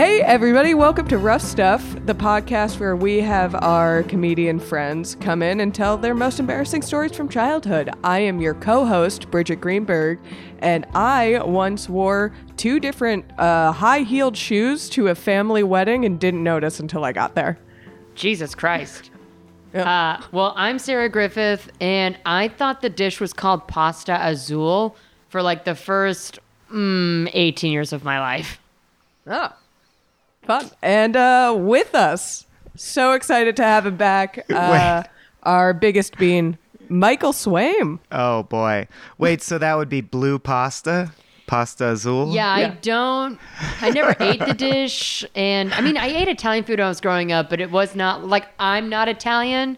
Hey, everybody, welcome to Rough Stuff, the podcast where we have our comedian friends come in and tell their most embarrassing stories from childhood. I am your co host, Bridget Greenberg, and I once wore two different uh, high heeled shoes to a family wedding and didn't notice until I got there. Jesus Christ. Yep. Uh, well, I'm Sarah Griffith, and I thought the dish was called pasta azul for like the first mm, 18 years of my life. Oh, fun. And uh, with us, so excited to have him back, uh, our biggest being Michael Swaim. Oh boy. Wait, so that would be blue pasta? Pasta azul? Yeah, Yeah. I don't. I never ate the dish, and I mean, I ate Italian food when I was growing up, but it was not like I'm not Italian,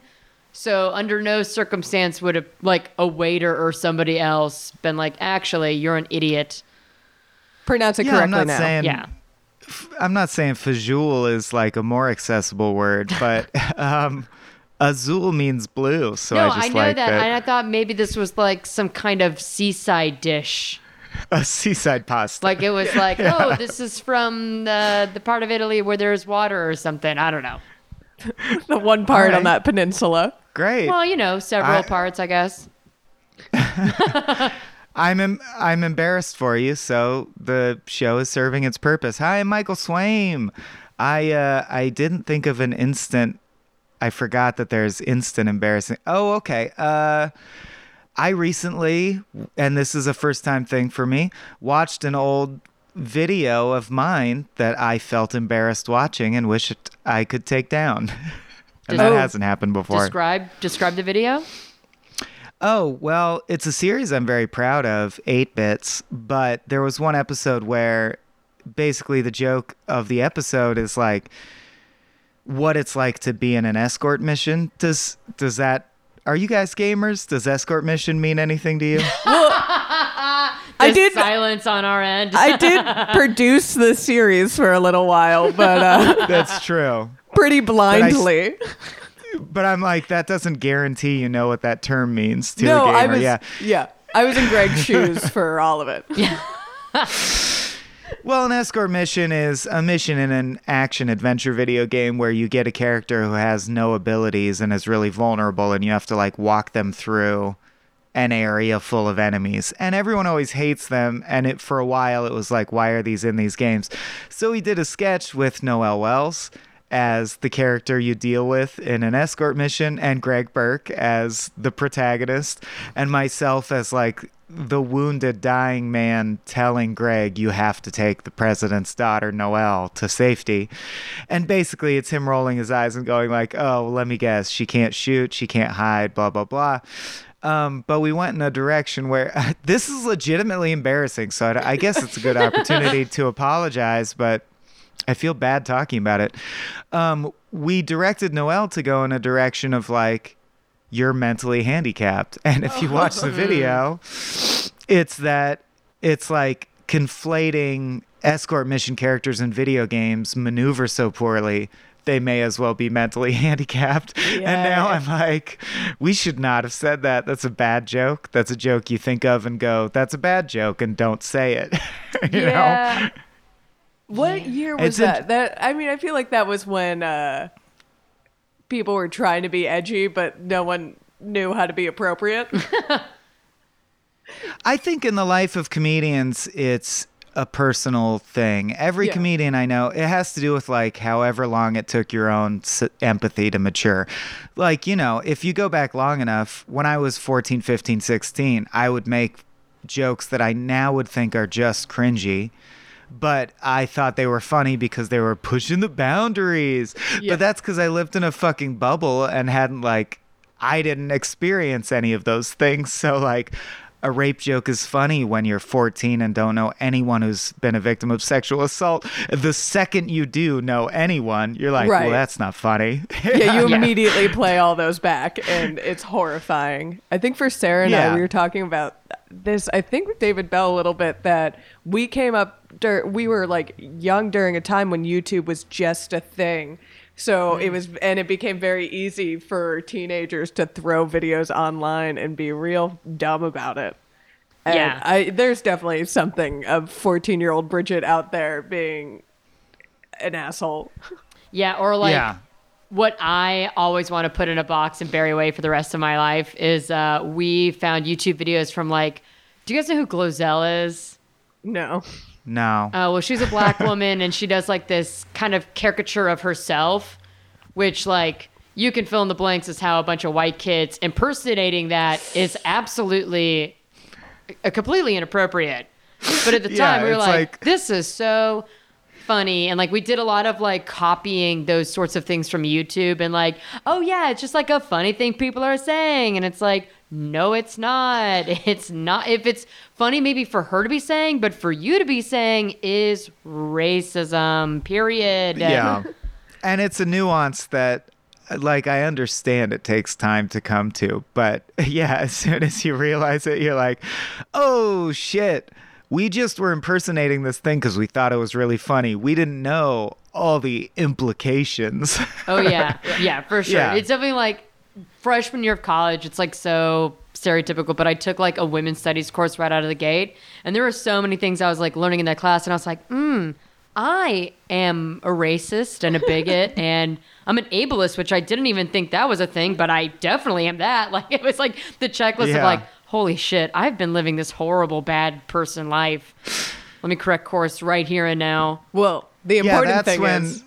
so under no circumstance would a like a waiter or somebody else been like, actually, you're an idiot. Pronounce it Yeah, I'm correctly not now. saying Yeah. I'm not saying fajoule is like a more accessible word, but um azul means blue, so no, I just I know like that, and I thought maybe this was like some kind of seaside dish. a seaside pasta. Like it was like, oh, this is from the the part of Italy where there's water or something. I don't know. the one part on that peninsula. Great. Well, you know, several I- parts, I guess. I'm em- I'm embarrassed for you, so the show is serving its purpose. Hi, I'm Michael Swaim. I uh, I didn't think of an instant. I forgot that there's instant embarrassing. Oh, okay. Uh, I recently, and this is a first time thing for me, watched an old video of mine that I felt embarrassed watching and wished I could take down. and that hasn't happened before. Describe describe the video. Oh, well, it's a series I'm very proud of, 8 bits, but there was one episode where basically the joke of the episode is like what it's like to be in an escort mission. Does does that are you guys gamers? Does escort mission mean anything to you? I did. silence on our end. I did produce the series for a little while, but uh, That's true. pretty blindly. But I'm like that doesn't guarantee you know what that term means to no, a gamer. I was. yeah. yeah, I was in Greg's shoes for all of it. Well, an escort mission is a mission in an action adventure video game where you get a character who has no abilities and is really vulnerable, and you have to like walk them through an area full of enemies. And everyone always hates them. And it for a while, it was like, why are these in these games? So he did a sketch with Noel Wells as the character you deal with in an escort mission, and Greg Burke as the protagonist, and myself as like the wounded, dying man telling Greg, you have to take the president's daughter, Noelle, to safety. And basically, it's him rolling his eyes and going, like, oh, let me guess, she can't shoot, she can't hide, blah, blah, blah. Um, but we went in a direction where this is legitimately embarrassing. So I, I guess it's a good opportunity to apologize, but I feel bad talking about it. Um, we directed Noel to go in a direction of like, you're mentally handicapped. And if you watch the video, it's that it's like conflating escort mission characters in video games maneuver so poorly. They may as well be mentally handicapped. And now I'm like, we should not have said that. That's a bad joke. That's a joke you think of and go, that's a bad joke, and don't say it. you know? Yeah. What year was It's a- that? That I mean, I feel like that was when uh, people were trying to be edgy, but no one knew how to be appropriate. I think in the life of comedians, it's a personal thing. Every Yeah. comedian I know, it has to do with like however long it took your own s- empathy to mature. Like, you know, if you go back long enough, when I was 14, 15, 16, I would make jokes that I now would think are just cringy. But I thought they were funny because they were pushing the boundaries. Yeah. But that's because I lived in a fucking bubble and hadn't like I didn't experience any of those things. So like a rape joke is funny when you're 14 and don't know anyone who's been a victim of sexual assault. The second you do know anyone, you're like, Right. well, that's not funny. yeah, you Yeah. immediately play all those back, and it's horrifying. I think for Sarah and Yeah. I, we were talking about this. I think with David Bell a little bit that we came up. Dur- we were like young during a time when YouTube was just a thing. So it was, and it became very easy for teenagers to throw videos online and be real dumb about it. And Yeah. I, there's definitely something of 14 year old Bridget out there being an asshole. Yeah, or like yeah. what I always want to put in a box and bury away for the rest of my life is uh, we found YouTube videos from like, do you guys know who Glozell is? No. No. Uh, well, she's a black woman and she does like this kind of caricature of herself, which like you can fill in the blanks as how a bunch of white kids impersonating that is absolutely uh, completely inappropriate. But at the Yeah, time, we were like, like- this is so funny. And like, we did a lot of like copying those sorts of things from YouTube and like, oh yeah, it's just like a funny thing people are saying. And it's like, no, it's not. It's not. If it's funny, maybe for her to be saying, but for you to be saying is racism, period. yeah. and it's a nuance that like I understand it takes time to come to, but yeah, as soon as you realize it, you're like, "Oh shit. We just were impersonating this thing cuz we thought it was really funny. We didn't know all the implications." Oh yeah, yeah, for sure. Yeah. It's definitely like freshman year of college. It's like so stereotypical, but I took like a women's studies course right out of the gate, and there were so many things I was like learning in that class, and I was like, hmm, I am a racist and a bigot, and I'm an ableist, which I didn't even think that was a thing, but I definitely am that. Like it was like the checklist of like, holy shit, I've been living this horrible bad person life. Let me correct course right here and now. Well, the yeah, important that's thing when is.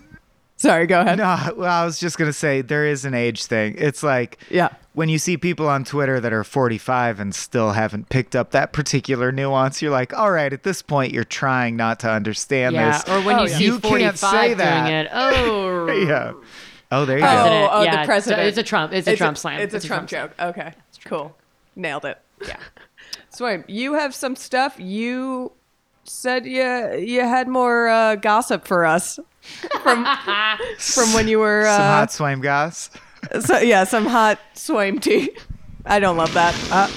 Sorry, go ahead. No, well, I was just going to say there is an age thing. It's like Yeah. when you see people on Twitter that are 45 and still haven't picked up that particular nuance, you're like, all right, at this point, you're trying not to understand Yeah, this. or when Oh, you yeah. see You can't 45 say that. doing it. Oh, yeah. Oh, there you Oh, go. President. oh, oh Yeah, the president. it's a Trump- it's a Trump slam. It's a It's a Trump Trump joke. Okay, cool. Nailed it. Yeah. Swaim, you have some stuff. You said you you had more uh, gossip for us from from when you were Some uh, hot Swaim gas. so, yeah some hot Swaim tea. I don't love that. Uh,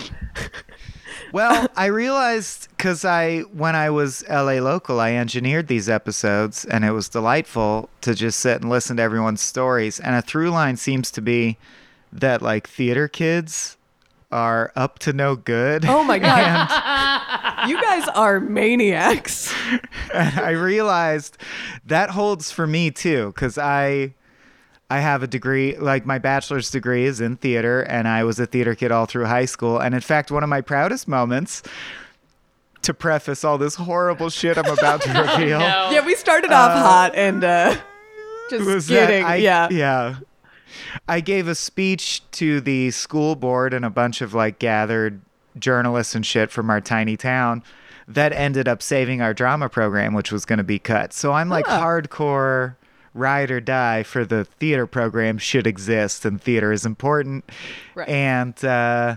Well, I realized because I, when I was LA local, I engineered these episodes, and it was delightful to just sit and listen to everyone's stories. And a through line seems to be that like theater kids are up to no good. oh my god, you guys are maniacs. and I realized that holds for me too, because I. I have a degree, like my bachelor's degree is in theater, and I was a theater kid all through high school. And in fact, one of my proudest moments, to preface all this horrible shit I'm about to reveal, no. Yeah, we started off hot and uh, just kidding. I, yeah. yeah. I gave a speech to the school board and a bunch of like gathered journalists and shit from our tiny town that ended up saving our drama program, which was going to be cut. So I'm like Ah. hardcore ride or die for the theater program should exist and theater is important. Right. And uh,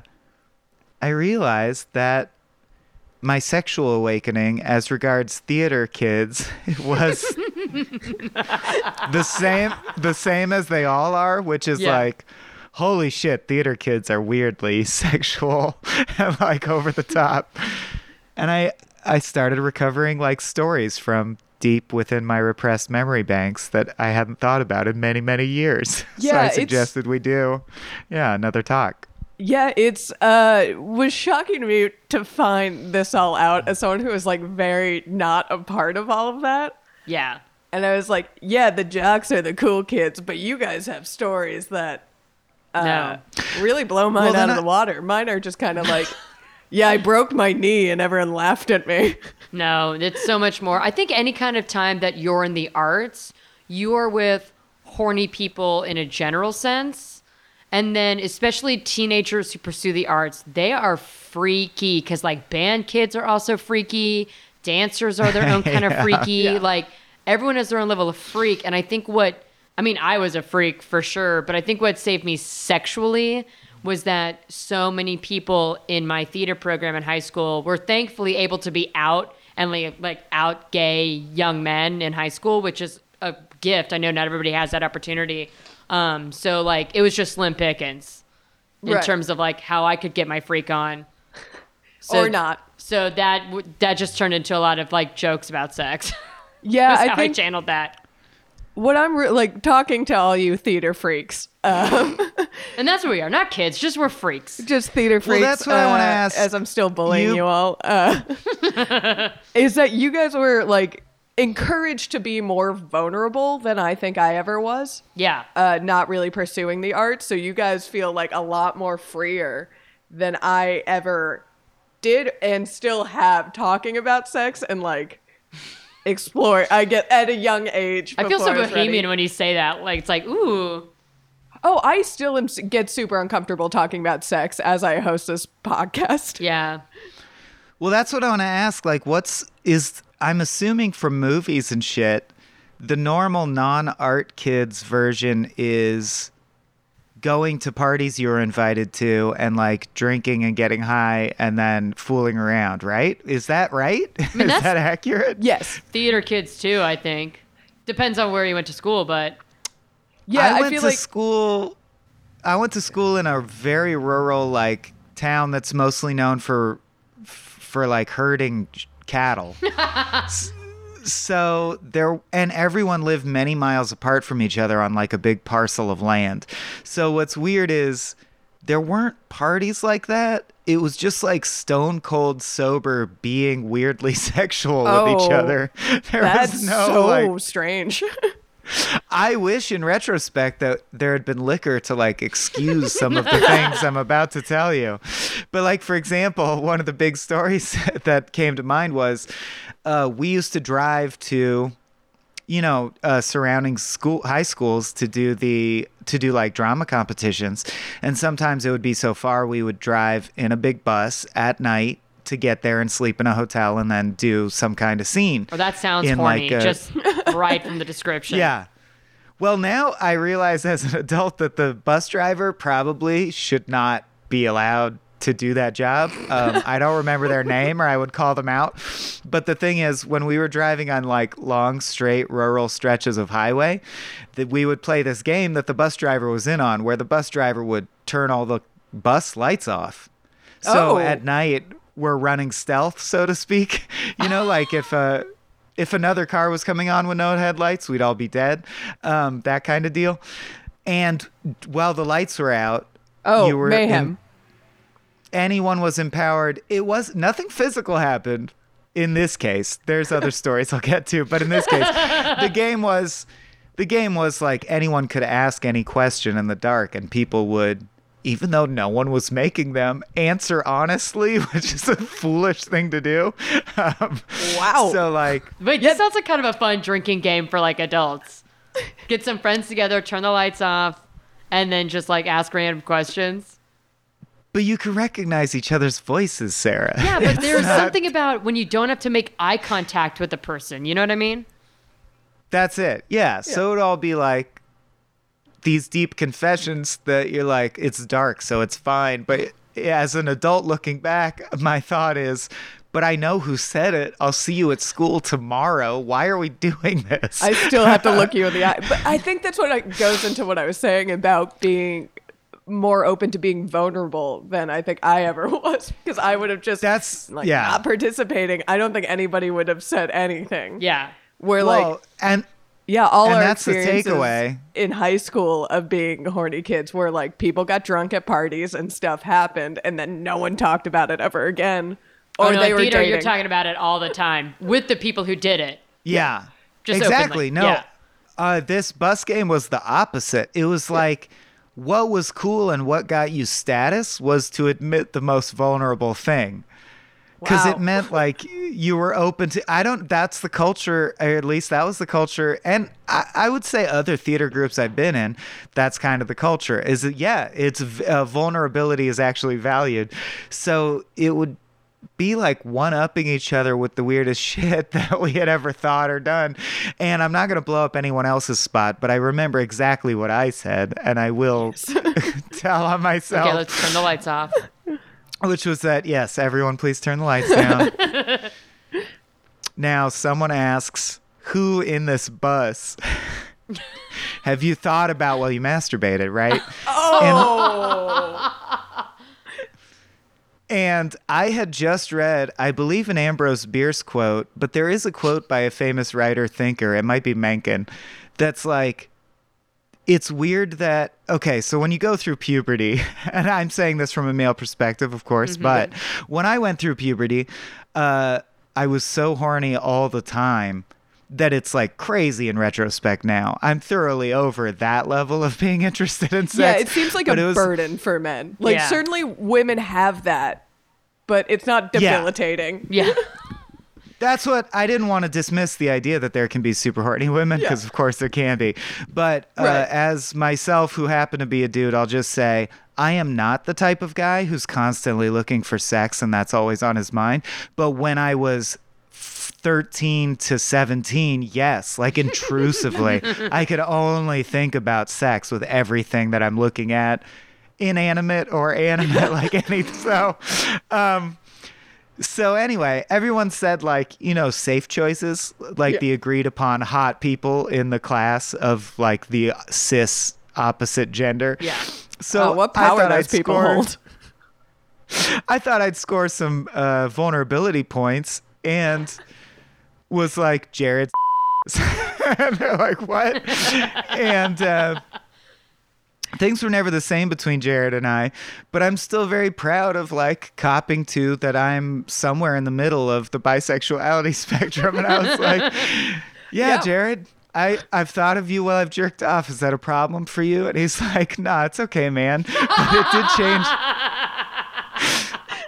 I realized that my sexual awakening as regards theater kids was the same the same as they all are, which is Yeah. like holy shit, theater kids are weirdly sexual and like over the top. And I I started recovering like stories from deep within my repressed memory banks that I hadn't thought about in many, many years. so Yeah, I suggested we do yeah, another talk. Yeah, it's uh was shocking to me to find this all out as someone who is like very not a part of all of that. Yeah. And I was like, yeah, the jocks are the cool kids, but you guys have stories that uh, No. really blow mine Well, out of I- the water. Mine are just kind of like, yeah, I broke my knee and everyone laughed at me. No, it's so much more. I think any kind of time that you're in the arts, you are with horny people in a general sense. And then, especially teenagers who pursue the arts, they are freaky because, like, band kids are also freaky. Dancers are their own kind of freaky. Like, everyone has their own level of freak. And I think what, I mean, I was a freak for sure, but I think what saved me sexually was that so many people in my theater program in high school were thankfully able to be out and like, like out gay young men in high school, which is a gift. I know not everybody has that opportunity. Um, so like it was just slim pickings in Right. terms of like how I could get my freak on. or not. So that that just turned into a lot of like jokes about sex. Yeah, That's I how think I channeled that. what I'm re- like talking to all you theater freaks, um, And that's what we are, not kids, just we're freaks. just theater freaks. that's what I wanna uh, ask As I'm still bullying you- you, all, uh, is that you guys were like encouraged to be more vulnerable than I think I ever was. Yeah. Uh, not really pursuing the arts, so you guys feel like a lot more freer than I ever did and still have talking about sex and like explore. I get at a young age. I feel so before was ready. bohemian when you say that. Like it's like, ooh. Oh, I still am get super uncomfortable talking about sex as I host this podcast. Yeah. Well, that's what I want to ask. Like, what's is I'm assuming from movies and shit, the normal non-art kids version is going to parties you were invited to and like drinking and getting high and then fooling around, right? Is that right? is that accurate? Yes. Theater kids too, I think. Depends on where you went to school, but Yeah, I I, went feel to like school. I went to school in a very rural like town that's mostly known for for like herding cattle. So there and everyone lived many miles apart from each other on like a big parcel of land. So what's weird is there weren't parties like that. It was just like stone cold sober being weirdly sexual with each Oh, other. There that's was no so like strange. I wish in retrospect that there had been liquor to like excuse some of the things I'm about to tell you. But like for example, one of the big stories that came to mind was uh, we used to drive to you know uh, surrounding school high schools to do the to do like drama competitions and sometimes it would be so far we would drive in a big bus at night to get there and sleep in a hotel and then do some kind of scene or that sounds horny, like, a- just right from the description. yeah. Well, now I realize as an adult that the bus driver probably should not be allowed to do that job. Um, I don't remember their name or I would call them out. But the thing is, when we were driving on like long, straight rural stretches of highway, that we would play this game that the bus driver was in on where the bus driver would turn all the bus lights off. So Oh. at night, we're running stealth, so to speak. You know, like if uh, if another car was coming on with no headlights, we'd all be dead. Um, that kind of deal. And while the lights were out, Oh, you were mayhem. in- anyone was empowered. It was nothing physical happened in this case. There's other stories I'll get to, but in this case, the game was the game was like anyone could ask any question in the dark and people would even though no one was making them answer honestly, which is a foolish thing to do. Um, Wow. So like Wait, this sounds like kind of a fun drinking game for like adults. Get some friends together, turn the lights off, and then just like ask random questions. but you can recognize each other's voices, Sarah. Yeah, but It's there's not- something about when you don't have to make eye contact with the person. You know what I mean? That's it. Yeah. So it'd all be like these deep confessions that you're like, it's dark, so it's fine. But as an adult looking back, my thought is, but I know who said it. I'll see you at school tomorrow. Why are we doing this? I still have to look you in the eye. But I think that's what I, goes into what I was saying about being more open to being vulnerable than I think I ever was because I would have just That's- like yeah. not participating. I don't think anybody would have said anything. Yeah. We're well, like and yeah, all and our that's the experiences takeaway. in high school of being horny kids were like people got drunk at parties and stuff happened and then no one talked about it ever again. Or oh, no, they in were theater, dating. you're talking about it all the time with the people who did it. Yeah. Just exactly. openly. No. Yeah. Uh, this bus game was the opposite. It was like what was cool and what got you status was to admit the most vulnerable thing. Because Wow. it meant like you were open to. I don't. That's the culture, or at least that was the culture. And I, I would say other theater groups I've been in, that's kind of the culture. Is that yeah? It's uh, vulnerability is actually valued. So it would be like one upping each other with the weirdest shit that we had ever thought or done. And I'm not going to blow up anyone else's spot, but I remember exactly what I said, and I will tell on myself, Okay, let's turn the lights off. Which was that yes, everyone please turn the lights down. now, someone asks, who in this bus have you thought about while you masturbated, right? Oh, And I had just read, I believe, an Ambrose Bierce quote, but there is a quote by a famous writer thinker, it might be Mencken, that's like, it's weird that, okay, so when you go through puberty, and I'm saying this from a male perspective, of course, but when I went through puberty, uh, I was so horny all the time that it's like crazy in retrospect now. I'm thoroughly over that level of being interested in sex. Yeah, it seems like a was- burden for men. Like Yeah. certainly women have that, but it's not Yeah. debilitating. Yeah. That's what I didn't want to dismiss the idea that there can be super horny women because, of course, there can be. But uh, Right. as myself, who happen to be a dude, I'll just say I am not the type of guy who's constantly looking for sex and that's always on his mind. But when I was 13 to 17, yes, like intrusively, I could only think about sex with everything that I'm looking at, inanimate or animate, like any. So, um, so anyway, everyone said like, you know, safe choices, like Yeah. the agreed upon hot people in the class of like the cis opposite gender. Yeah. So oh, what power those I'd people score- hold. I thought I'd score some uh, vulnerability points and was like Jared. and they're like, what? and uh, things were never the same between Jared and I, but I'm still very proud of like copping to that I'm somewhere in the middle of the bisexuality spectrum. And I was like, yeah, Yeah. Jared. I, I've thought of you while I've jerked off. Is that a problem for you? And he's like, nah, it's okay, man. But it did change.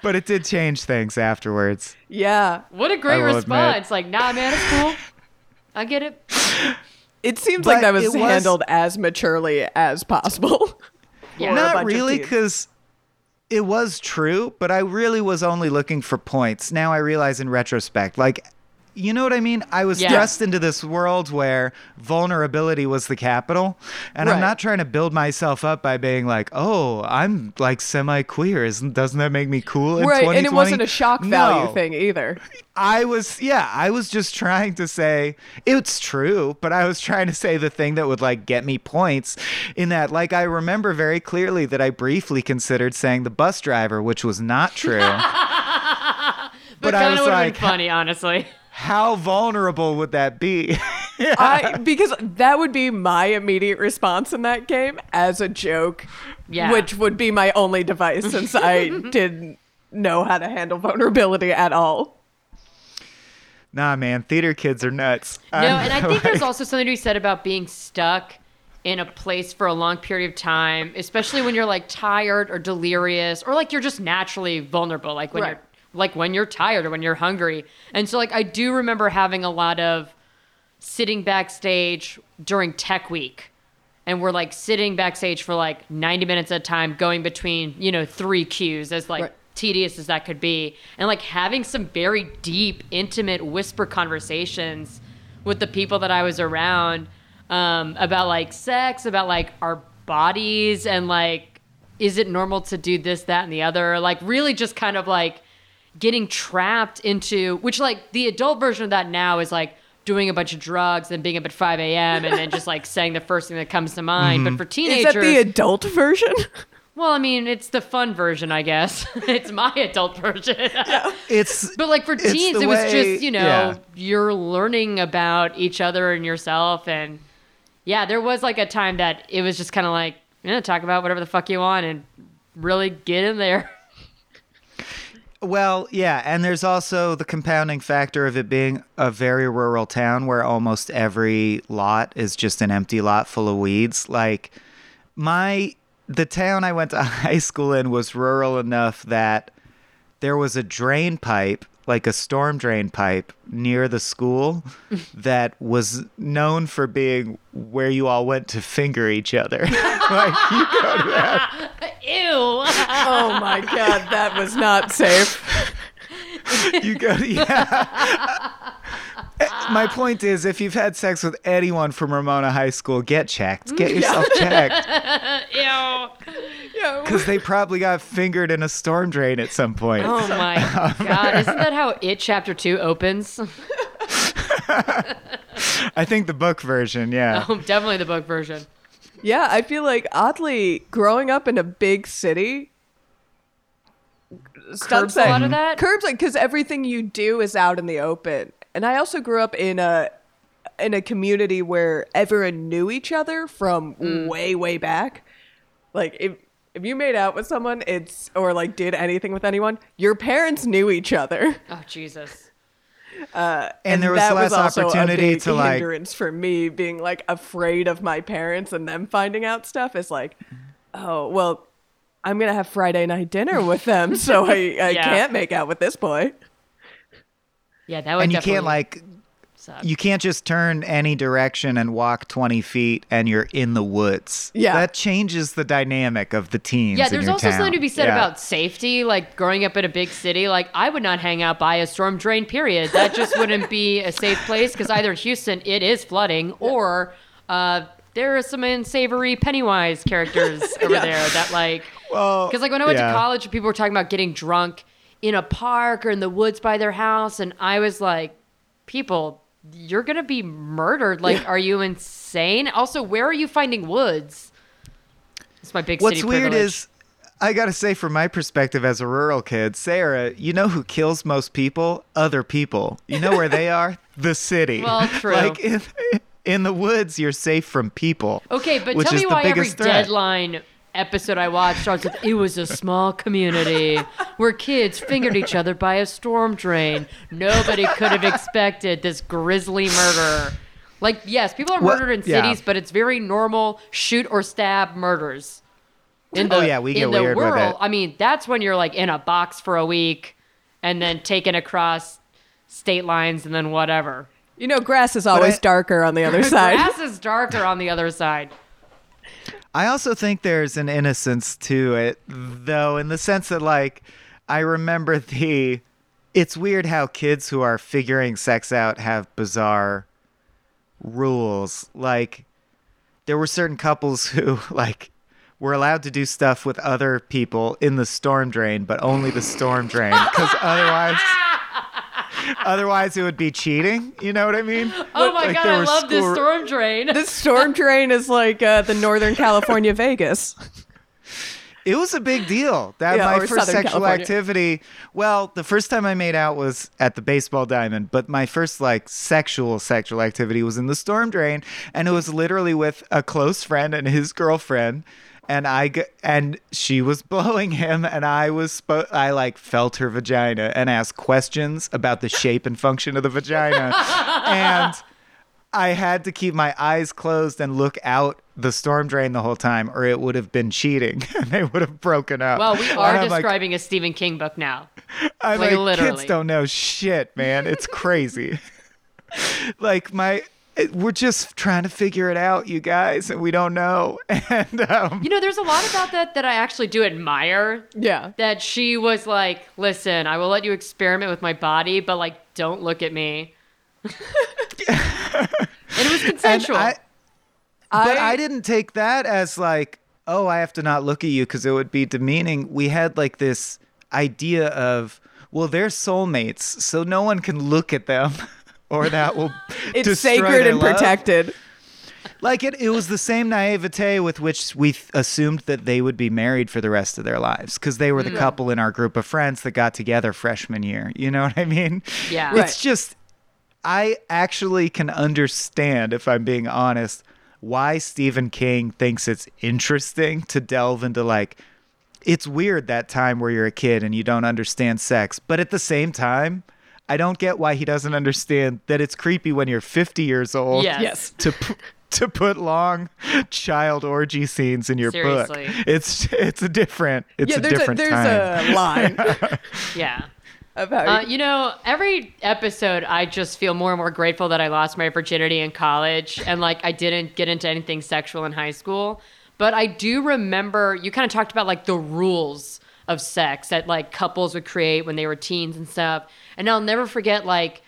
but it did change things afterwards. Yeah. What a great I will response. Like, nah, man, it's cool. I get it. It seems But like that was, was- handled as maturely as possible. Yeah. Not really, because it was true, but I really was only looking for points. Now I realize in retrospect, like, you know what I mean? I was Yeah. thrust into this world where vulnerability was the capital. And I'm not trying to build myself up by being like, oh, I'm like semi queer. Isn't doesn't that make me cool? In right, and it wasn't a shock value No. thing either. I was, yeah, I was just trying to say it's true, but I was trying to say the thing that would like get me points in that, like, I remember very clearly that I briefly considered saying the bus driver, which was not true. But, I was of would have like, funny, honestly. How vulnerable would that be? I because that would be my immediate response in that game as a joke, Yeah. which would be my only device since I didn't know how to handle vulnerability at all. nah, man, theater kids are nuts. No, and I think there's also something to be said about being stuck in a place for a long period of time, especially when you're like tired or delirious or like you're just naturally vulnerable, like when Right. you're like when you're tired or when you're hungry. And so like I do remember having a lot of sitting backstage during tech week and we're like sitting backstage for like 90 minutes at a time going between you know three cues as like Right. tedious as that could be and like having some very deep intimate whisper conversations with the people that i was around um, about like sex about like our bodies and like is it normal to do this that and the other like really just kind of like getting trapped into which like the adult version of that now is like doing a bunch of drugs and being up at 5 a.m and then just like saying the first thing that comes to mind. But mm-hmm. for teenagers Is that the adult version? well i mean it's the fun version i guess. It's my adult version. It's but like for teens it was way- just you know yeah. you're learning about each other and yourself and yeah there was like a time that it was just kind of like yeah talk about whatever the fuck you want and really get in there Well, yeah, and there's also the compounding factor of it being a very rural town where almost every lot is just an empty lot full of weeds. Like my the town I went to high school in was rural enough that there was a drain pipe, like a storm drain pipe near the school that was known for being where you all went to finger each other. like you go to that ew oh my god, that was not safe. You go to yeah. Eh, my point is, if you've had sex with anyone from Ramona High School, get checked. Get mm. yourself checked. ew Yeah. Because they probably got fingered in a storm drain at some point. Oh my um, god! Isn't that how It Chapter Two opens? I think the book version, yeah. Oh, definitely the book version. Yeah, I feel like oddly growing up in a big city Curbs a lot of that? Curbs like because everything you do is out in the open, and I also grew up in a in a community where everyone knew each other from Mm. way way back. Like if if you made out with someone, it's or like did anything with anyone, your parents knew each other. Oh Jesus! and, there was that less was also opportunity a big to like hindrance for me being like afraid of my parents and them finding out stuff is like oh well i'm gonna have friday night dinner with them so i, I Yeah. can't make out with this boy Yeah, that would and you can't like suck. you can't just turn any direction and walk 20 feet and you're in the woods Yeah. that changes the dynamic of the team. Yeah, in there's your also town. something to be said Yeah. about safety. Like growing up in a big city, like I would not hang out by a storm drain. Period. That just wouldn't be a safe place because either in Houston it is flooding, or uh, there are some unsavory Pennywise characters over Yeah. there that like. Well Because like when I went yeah. to college, people were talking about getting drunk in a park or in the woods by their house, and I was like, people. You're gonna be murdered. Like, are you insane? Also, where are you finding woods? It's my big What's weird privilege. is, I gotta say, from my perspective as a rural kid, Sarah, you know who kills most people? Other people. You know where they are? The city. Well, true. Like in, in the woods, you're safe from people. Okay, but which tell is me the why every biggest threat. Dateline episode I watched starts with it was a small community where kids fingered each other by a storm drain. Nobody could have expected this grisly murder. Like, yes, people are What- murdered in yeah. cities, but it's very normal shoot or stab murders. Oh, in the, Oh, yeah, we get in the weird with world, it. I mean, that's when you're like in a box for a week and then taken across state lines and then whatever. you know grass is always I- darker on the other side Grass is darker on the other side. I also think there's an innocence to it, though, in the sense that, like, I remember the. It's weird how kids who are figuring sex out have bizarre rules. Like, there were certain couples who, like, were allowed to do stuff with other people in the storm drain, but only the storm drain, because otherwise. Otherwise, it would be cheating. You know what I mean? Oh my Like, god, I were love this storm drain. this storm drain is like uh, the northern california vegas It was a big deal. That Yeah, my first Southern sexual California. activity. Well, the first time I made out was at the baseball diamond, but my first like sexual sexual activity was in the storm drain, and it was literally with a close friend and his girlfriend. And I g- and she was blowing him, and I was spo- I like felt her vagina and asked questions about the shape and function of the vagina, and I had to keep my eyes closed and look out the storm drain the whole time, or it would have been cheating, and they would have broken up. Well, we are I'm like- describing a Stephen King book now. I'm like, like, literally. kids don't know shit, man. It's crazy. like my, we're just trying to figure it out, you guys, and we don't know. And um, You know, there's a lot about that that I actually do admire. yeah That she was like, listen, I will let you experiment with my body, but like, don't look at me. and it was consensual. I, but I- I didn't take that as like, oh, I have to not look at you because it would be demeaning. We had like this idea of, well, they're soulmates, so no one can look at them, or that will it's sacred their and love. protected Like it, it was the same naivete with which we th- assumed that they would be married for the rest of their lives because they were the mm-hmm. couple in our group of friends that got together freshman year. You know what I mean? Yeah. It's Right. just, I actually can understand, if I'm being honest, why Stephen King thinks it's interesting to delve into like, it's weird that time where you're a kid and you don't understand sex, but at the same time, I don't get why he doesn't understand that it's creepy when you're 50 years old Yes. yes to p- to put long child orgy scenes in your Seriously. book. It's it's a different it's yeah a there's a, different there's time. a line yeah. about Uh, you know, every episode, I just feel more and more grateful that I lost my virginity in college and like I didn't get into anything sexual in high school. But I do remember you kind of talked about like the rules of sex that like couples would create when they were teens and stuff. And I'll never forget like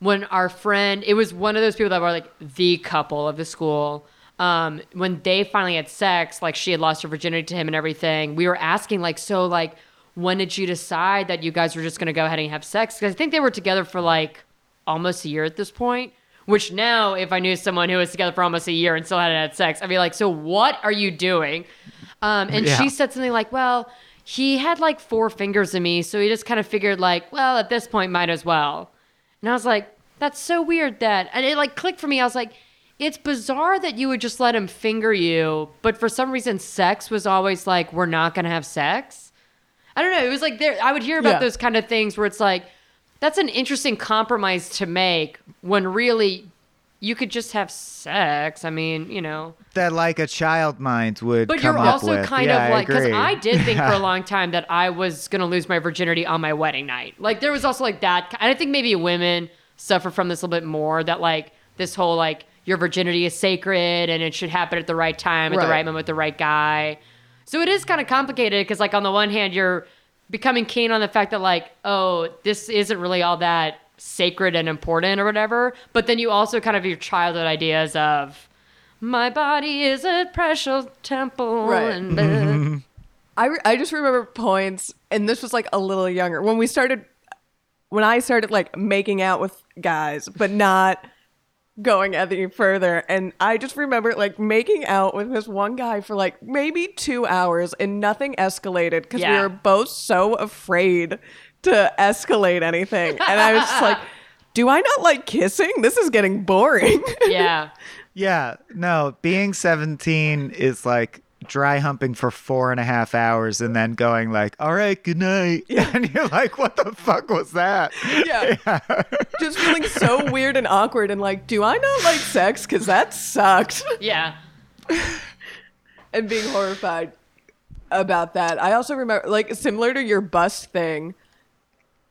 when our friend, it was one of those people that were like the couple of the school. Um, when they finally had sex, like she had lost her virginity to him and everything, we were asking like, so like, when did you decide that you guys were just gonna go ahead and have sex? Because I think they were together for like almost a year at this point. Which now, if I knew someone who was together for almost a year and still hadn't had sex, I'd be like, so what are you doing? Um, and Yeah. she said something like, well, he had like four fingers in me, so he just kind of figured like, well, at this point, might as well. And I was like, that's so weird that, and it like clicked for me. I was like, it's bizarre that you would just let him finger you, but for some reason, sex was always like, we're not gonna have sex. I don't know. It was like there. I would hear about Yeah. those kind of things where it's like, that's an interesting compromise to make when really you could just have sex. I mean, you know. That like a child mind would But you're also kind Yeah, of like because agree. I did think for a long time that I was gonna lose my virginity on my wedding night. Like there was also like that, and I think maybe women suffer from this a little bit more. That like this whole like your virginity is sacred and it should happen at the right time, at Right. the right moment, with the right guy. So it is kind of complicated because like on the one hand you're becoming keen on the fact that like oh this isn't really all that sacred and important or whatever, but then you also kind of your childhood ideas of. My body is a precious temple. Right. And I, re- I just remember points, and this was like a little younger when we started, when I started like making out with guys, but not going any further. And I just remember like making out with this one guy for like maybe two hours, and nothing escalated because we were both so afraid to escalate anything. And I was just like, do I not like kissing? This is getting boring. yeah. Yeah, no, being 17 is like dry humping for four and a half hours and then going like, all right, good night. Yeah. And you're like, what the fuck was that? Yeah. just feeling so weird and awkward and like, do I not like sex? Because that sucked. Yeah. and being horrified about that. I also remember, like, similar to your bust thing.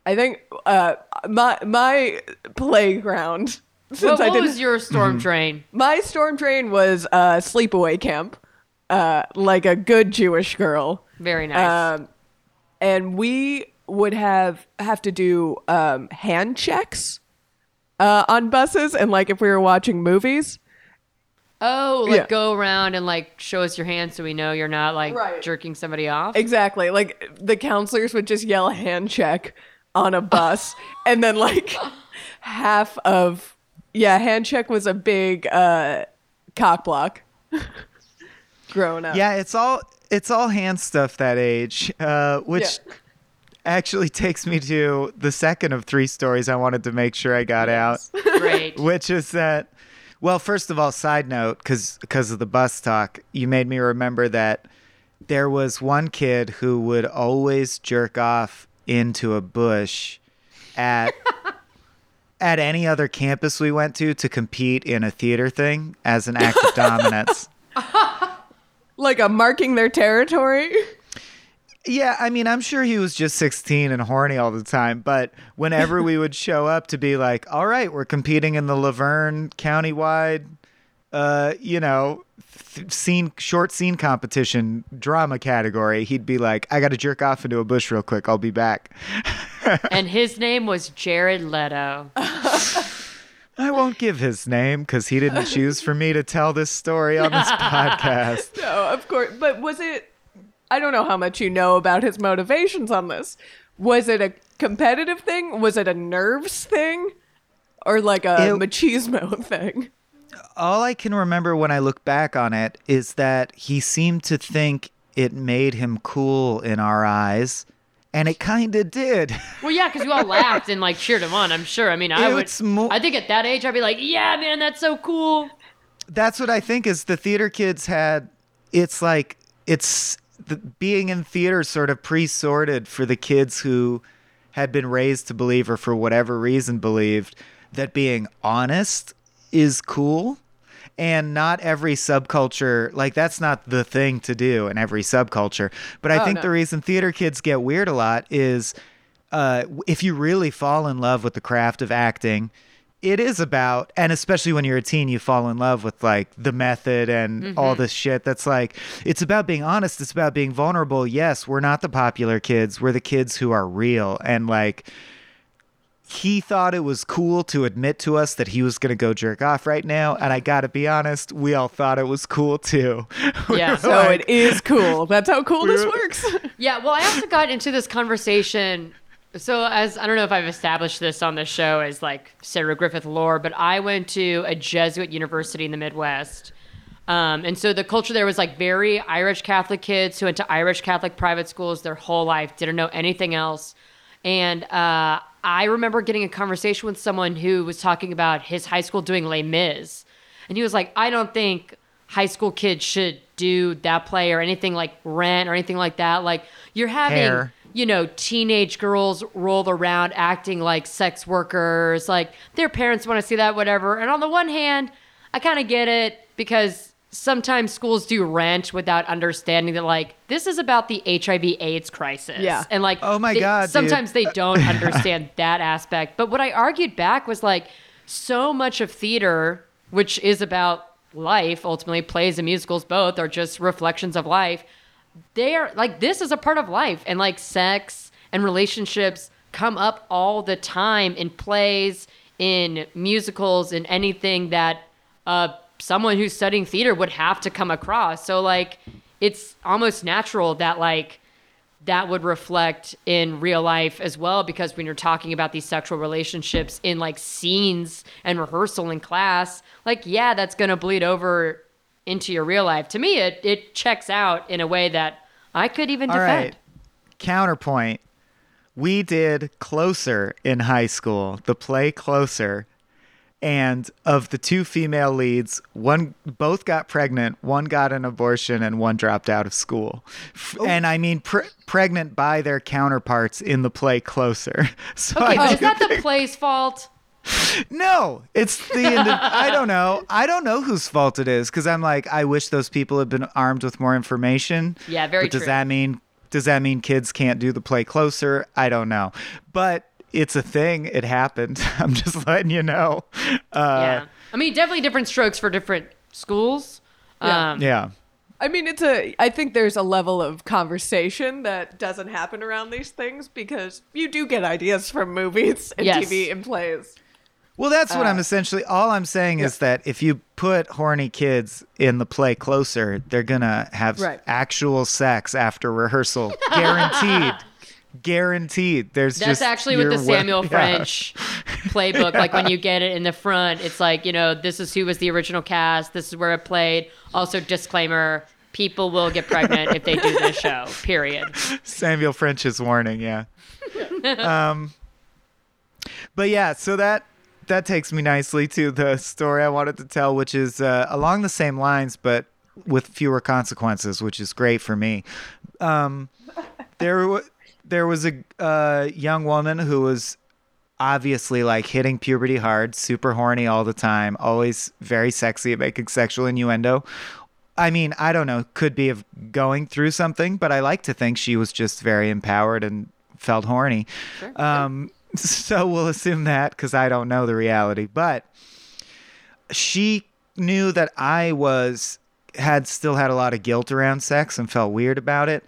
I think uh, my my playground. Since What, I didn't, was your storm drain? my storm drain was uh, sleepaway camp, uh, like a good Jewish girl. Very nice. Um, and we would have have to do um, hand checks uh, on buses, and like if we were watching movies. oh, like yeah. go around and like show us your hand so we know you're not like Right. jerking somebody off. Exactly. Like the counselors would just yell hand check on a bus and then like half of yeah, hand check was a big uh cock block growing up. Yeah, it's all it's all hand stuff that age, uh, which Yeah. actually takes me to the second of three stories I wanted to make sure I got out. Great. which is that well first of all side note because because of the bus talk you made me remember that there was one kid who would always jerk off into a bush at at any other campus we went to to compete in a theater thing as an act of dominance Like a marking their territory. Yeah, I mean, I'm sure he was just 16 and horny all the time, but whenever we would show up to be like, all right, we're competing in the Laverne countywide, uh, you know, th- scene, short scene competition drama category, he'd be like, I got to jerk off into a bush real quick. I'll be back. and his name was Jared Leto. I won't give his name because he didn't choose for me to tell this story on this podcast. No, of course. But was it I don't know how much you know about his motivations on this. Was it a competitive thing? Was it a nerves thing? Or like a It- machismo thing? All I can remember when I look back on it is that he seemed to think it made him cool in our eyes, and it kind of did. Well, yeah, because you all laughed and like cheered him on. I'm sure. I mean, I would. It's mo- I think at that age, I'd be like, "Yeah, man, that's so cool." That's what I think is the theater kids had. It's like it's the, being in theater sort of pre-sorted for the kids who had been raised to believe or for whatever reason believed that being honest is cool and not every subculture like that's not the thing to do in every subculture. But i Oh, think no. the reason theater kids get weird a lot is uh, if you really fall in love with the craft of acting it is about and especially when you're a teen you fall in love with like the method and all this shit that's like it's about being honest it's about being vulnerable. Yes we're not the popular kids we're the kids who are real. And like he thought it was cool to admit to us that he was going to go jerk off right now and i gotta be honest we all thought it was cool too We Yeah. So So like- it is cool. That's how cool this works. Yeah, well, I also got into this conversation. So, as I don't know if I've established this on the show as like Sarah Griffith lore, but I went to a Jesuit university in the Midwest. Um, and so the culture there was like very Irish Catholic kids who went to Irish Catholic private schools their whole life, didn't know anything else. And uh, I remember getting a conversation with someone who was talking about his high school doing Les Mis. And he was like, I don't think high school kids should do that play or anything like Rent or anything like that. Like, you're having Hair. you know, teenage girls roll around acting like sex workers, like their parents want to see that, whatever. And on the one hand, I kind of get it because sometimes schools do rent without understanding that, like, this is about the HIV AIDS crisis. Yeah. And, like, Oh my they- God, dude. sometimes they don't understand that aspect. But what I argued back was like, so much of theater, which is about life, ultimately, plays and musicals both are just reflections of life. They are like, this is a part of life. And like, sex and relationships come up all the time in plays, in musicals, in anything that uh, someone who's studying theater would have to come across. So, like, it's almost natural that, like, that would reflect in real life as well because when you're talking about these sexual relationships in like scenes and rehearsal in class like yeah that's going to bleed over into your real life to me it it checks out in a way that i could even All defend right. Counterpoint. We did Closer in high school, the play Closer. And of the two female leads, one both got pregnant, one got an abortion, and one dropped out of school. F- oh. And I mean pre- pregnant by their counterparts in the play Closer. So okay I but do is that the play's fault no, it's the indi- I don't know. I don't know whose fault it is because I'm like I wish those people had been armed with more information. Yeah, very But does true. that mean does that mean kids can't do the play closer? I don't know, but it's a thing. It happened. I'm just letting you know. Uh, yeah i mean definitely different strokes for different schools Yeah. um yeah. I mean, it's a. I think there's a level of conversation that doesn't happen around these things because you do get ideas from movies and Yes. TV and plays. Well, that's what I'm Uh, essentially. All I'm saying is that if you put horny kids in the play closer, they're gonna have Right. actual sex after rehearsal, guaranteed. Guaranteed. There's That's actually with the Samuel yeah. French playbook. Like when you get it in the front, it's like, you know, this is who was the original cast, this is where it played. Also, disclaimer people will get pregnant if they do this show, period. Samuel French's warning, yeah. um, but yeah, so that that takes me nicely to the story I wanted to tell, which is uh, along the same lines, but with fewer consequences, which is great for me. Um, there, wa there was a uh, young woman who was obviously like hitting puberty hard, super horny all the time, always very sexy at making sexual innuendo. I mean, I don't know, could be of going through something, but I like to think she was just very empowered and felt horny. Um, so we'll assume that because I don't know the reality. But she knew that I was had still had a lot of guilt around sex and felt weird about it.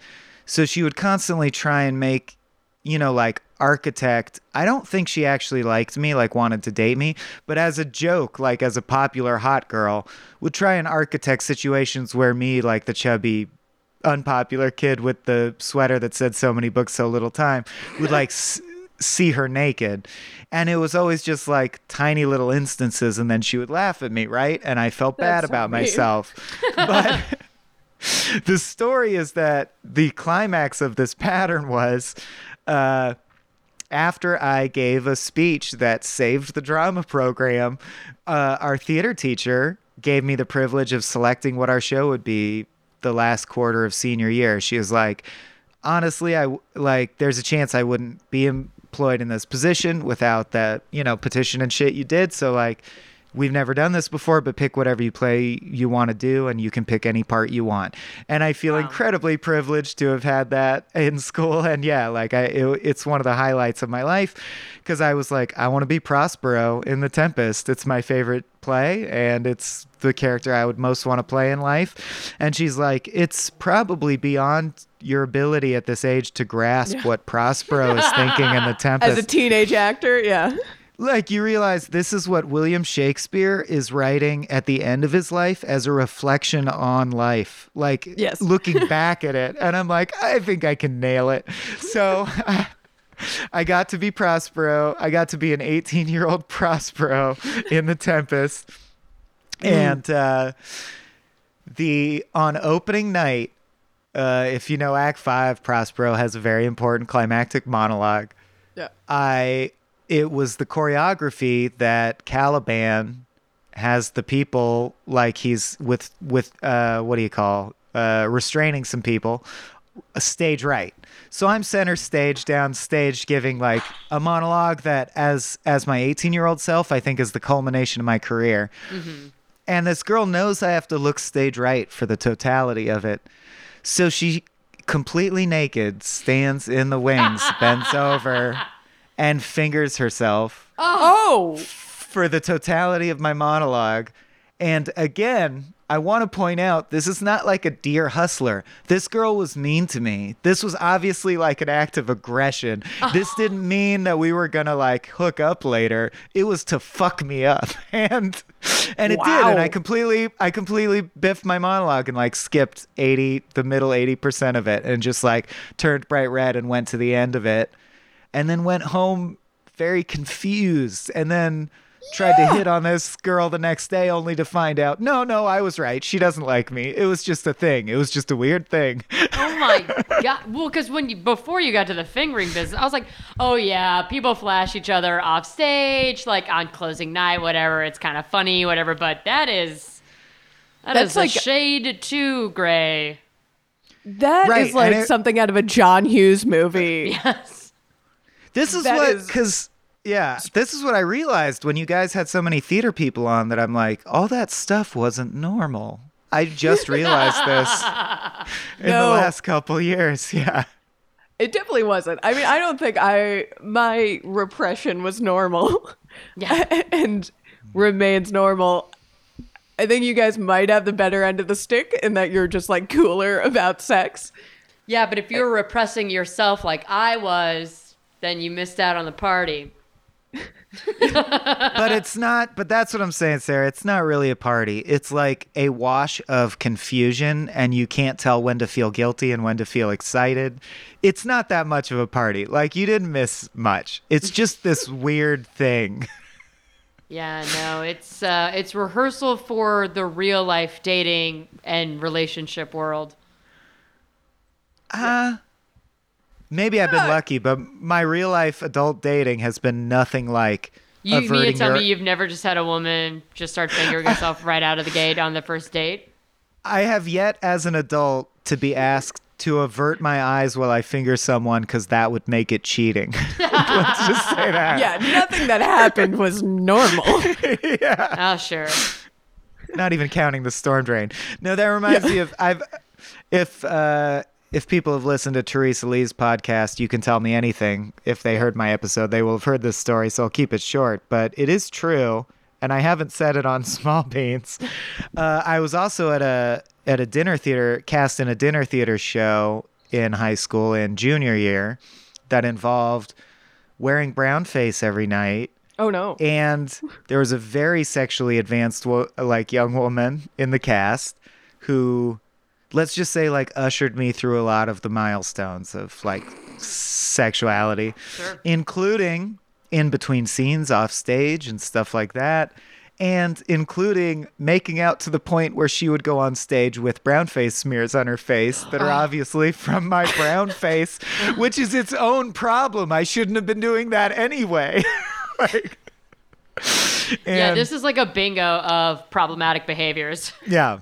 So she would constantly try and make, you know, like architect. I don't think she actually liked me, like wanted to date me, but as a joke, like as a popular hot girl, would try and architect situations where me, like the chubby unpopular kid with the sweater that said so many books so little time would like s- see her naked and it was always just like tiny little instances and then she would laugh at me right and i felt bad so about mean. myself but the story is that the climax of this pattern was uh after I gave a speech that saved the drama program, uh, our theater teacher gave me the privilege of selecting what our show would be the last quarter of senior year. She was like, honestly, I like, there's a chance I wouldn't be employed in this position without that, you know, petition and shit you did. So, like, we've never done this before, but pick whatever you play you want to do, and you can pick any part you want. And I feel Wow. incredibly privileged to have had that in school. And yeah, like I, it, it's one of the highlights of my life because I was like, I want to be Prospero in The Tempest. It's my favorite play, and it's the character I would most want to play in life. And she's like, it's probably beyond your ability at this age to grasp what Prospero is thinking in The Tempest As a teenage actor, yeah. Like you realize this is what William Shakespeare is writing at the end of his life as a reflection on life. Like Yes. looking back at it. And I'm like, I think I can nail it. So I got to be Prospero. I got to be an 18 year old Prospero in the Tempest. And uh, the on opening night, uh, if you know Act Five, Prospero has a very important climactic monologue. Yeah. I it was the choreography that Caliban has the people like he's with with uh what do you call uh restraining some people a stage right. So I'm center stage down stage giving like a monologue that as as my 18-year-old self I think is the culmination of my career. And this girl knows I have to look stage right for the totality of it. So she completely naked stands in the wings, bends over and fingers herself Oh, for the totality of my monologue. And again, I want to point out this is not like a dear hustler. This girl was mean to me. This was obviously like an act of aggression. This didn't mean that we were going to like hook up later. It was to fuck me up. And and it did and I completely I completely biffed my monologue and like skipped 80 the middle 80% of it and just like turned bright red and went to the end of it and then went home very confused and then tried to hit on this girl the next day only to find out no no i was right she doesn't like me it was just a thing it was just a weird thing Oh my god! Well, because when you before you got to the fingering business, I was like, oh yeah, people flash each other off stage, like on closing night, whatever. It's kind of funny, whatever. But that is that That's is like- a shade too gray. that is Right, like it- something out of a John Hughes movie. Yes. This is That what is- because yeah this is what i realized when you guys had so many theater people on that i'm like all that stuff wasn't normal i just realized this in No. the last couple years yeah It definitely wasn't. I mean, I don't think I my repression was normal. Yeah. and remains normal. I think you guys might have the better end of the stick in that you're just like cooler about sex. Yeah, but if you're repressing yourself like I was, then you missed out on the party. but it's not but that's what i'm saying sarah. It's not really a party. It's like a wash of confusion and you can't tell when to feel guilty and when to feel excited. It's not that much of a party. Like you didn't miss much. It's just this weird thing. Yeah, no, it's uh, it's rehearsal for the real life dating and relationship world. uh maybe i've been lucky but my real life adult dating has been nothing like You mean to averting tell your- me you've never just had a woman just start fingering herself right out of the gate on the first date? I have yet, as an adult, to be asked to avert my eyes while I finger someone because that would make it cheating. Let's just say that. Yeah, nothing that happened was normal. yeah. Oh, sure. Not even counting the storm drain. No, that reminds me of I've if uh if people have listened to Teresa Lee's podcast, you can tell me anything. If they heard my episode, they will have heard this story, so I'll keep it short. But it is true, and I haven't said it on Small Beans. Uh, I was also at a at a dinner theater cast in a dinner theater show in high school in junior year that involved wearing brown face every night Oh no. and there was a very sexually advanced wo- like young woman in the cast who let's just say like ushered me through a lot of the milestones of like sexuality Sure. including in between scenes off stage and stuff like that and including making out to the point where she would go on stage with brown face smears on her face that are obviously from my brown face which is its own problem i shouldn't have been doing that anyway like yeah, this is like a bingo of problematic behaviors. yeah.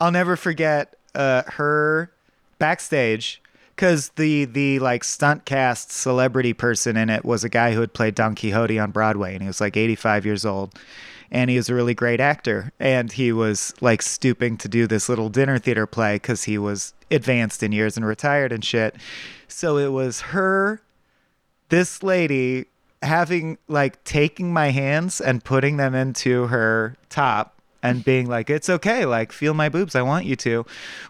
I'll never forget uh, her backstage because the the like stunt cast celebrity person in it was a guy who had played Don Quixote on Broadway and he was like 85 years old and he was a really great actor and he was like stooping to do this little dinner theater play because he was advanced in years and retired and shit. So it was her this lady having like taking my hands and putting them into her top and being like it's okay like feel my boobs i want you to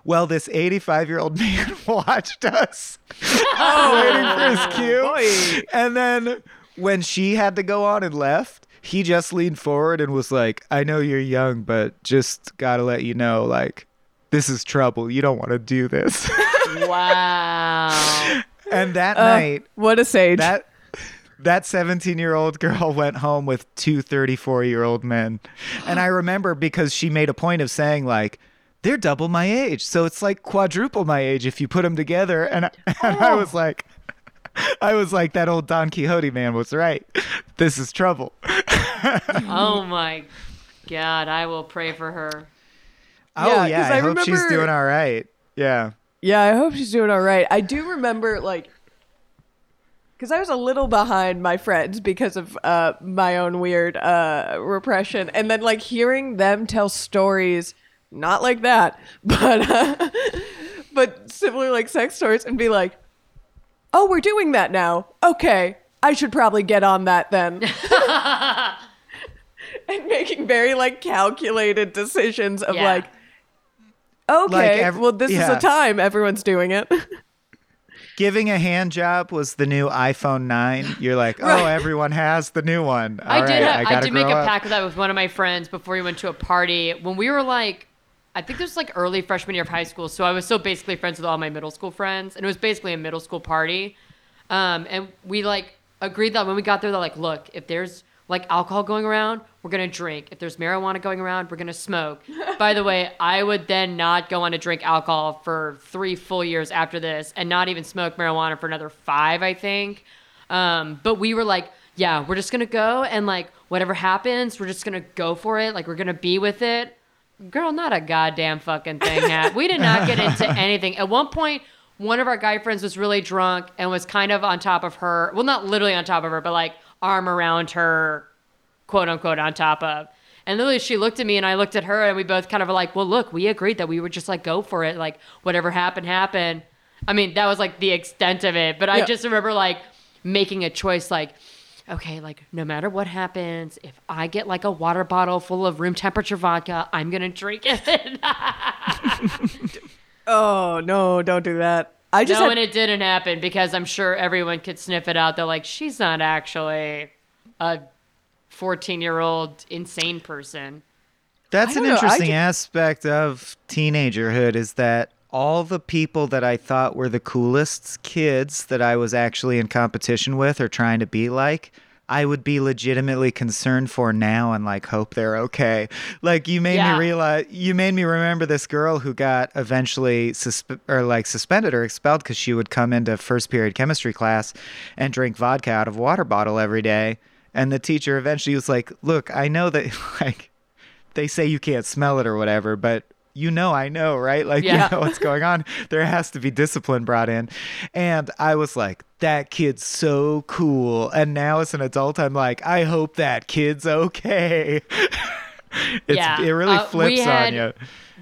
well this 85 year old man watched us oh, waiting for his cue boy. and then when she had to go on and left he just leaned forward and was like i know you're young but just gotta let you know like this is trouble you don't want to do this Wow. and that Uh, night what a sage. that that 17 year old girl went home with two 34 year old men. And i remember because she made a point of saying like they're double my age. So it's like quadruple my age if you put them together. And, I- and i was oh. like i was like that old don quixote man was right. This is trouble. Oh my god, I will pray for her. oh Yeah, yeah 'cause i, I hope she's doing all right. Yeah. Yeah, I hope she's doing all right. I do remember like because I was a little behind my friends because of uh, my own weird uh, repression, and then like hearing them tell stories, not like that, but uh, but similar like sex stories, and be like, "Oh, we're doing that now. Okay, I should probably get on that then." and making very like calculated decisions of Yeah. like, okay, ev- well, this is yeah. a time everyone's doing it. Giving a hand job was the new iPhone 9. You're like, oh, Right. everyone has the new one. I All did. right, ha- I, did make a up. pact with that with one of my friends before we went to a party when we were like, I think this was like early freshman year of high school. So I was still basically friends with all my middle school friends, and it was basically a middle school party. Um, and we like agreed that when we got there, they're like, look, if there's like alcohol going around, we're gonna drink. If there's marijuana going around, we're gonna smoke. By the way, I would then not go on to drink alcohol for three full years after this, and not even smoke marijuana for another five, I think. Um, but we were like, yeah, we're just gonna go and like whatever happens, we're just gonna go for it. Like we're gonna be with it. Girl, not a goddamn fucking thing happened. We did not get into anything. At one point, one of our guy friends was really drunk and was kind of on top of her. Well, not literally on top of her, but like arm around her, quote unquote, on top of. And literally, she looked at me and I looked at her, and we both kind of were like, well, look, we agreed that we would just like go for it. Like, whatever happened, happened. I mean, that was like the extent of it. But I Yeah. just remember like making a choice like, okay, like no matter what happens, if I get like a water bottle full of room temperature vodka, I'm going to drink it. Oh no, don't do that. I just no, had- and it didn't happen because I'm sure everyone could sniff it out. They're like, she's not actually a 14 year old insane person. That's an know, interesting ju- aspect of teenagerhood is that all the people that I thought were the coolest kids that I was actually in competition with or trying to be like, I would be legitimately concerned for now and like hope they're okay. Like you made Yeah. me realize you made me remember this girl who got eventually susp- or like suspended or expelled because she would come into first period chemistry class and drink vodka out of a water bottle every day. And the teacher eventually was like, "Look, I know that like they say you can't smell it or whatever, but you know I know, right? Like Yeah. you know what's going on. There has to be discipline brought in. And I was like, that kid's so cool. And now as an adult, I'm like, I hope that kid's okay. it's Yeah. it really Uh, flips had- on you.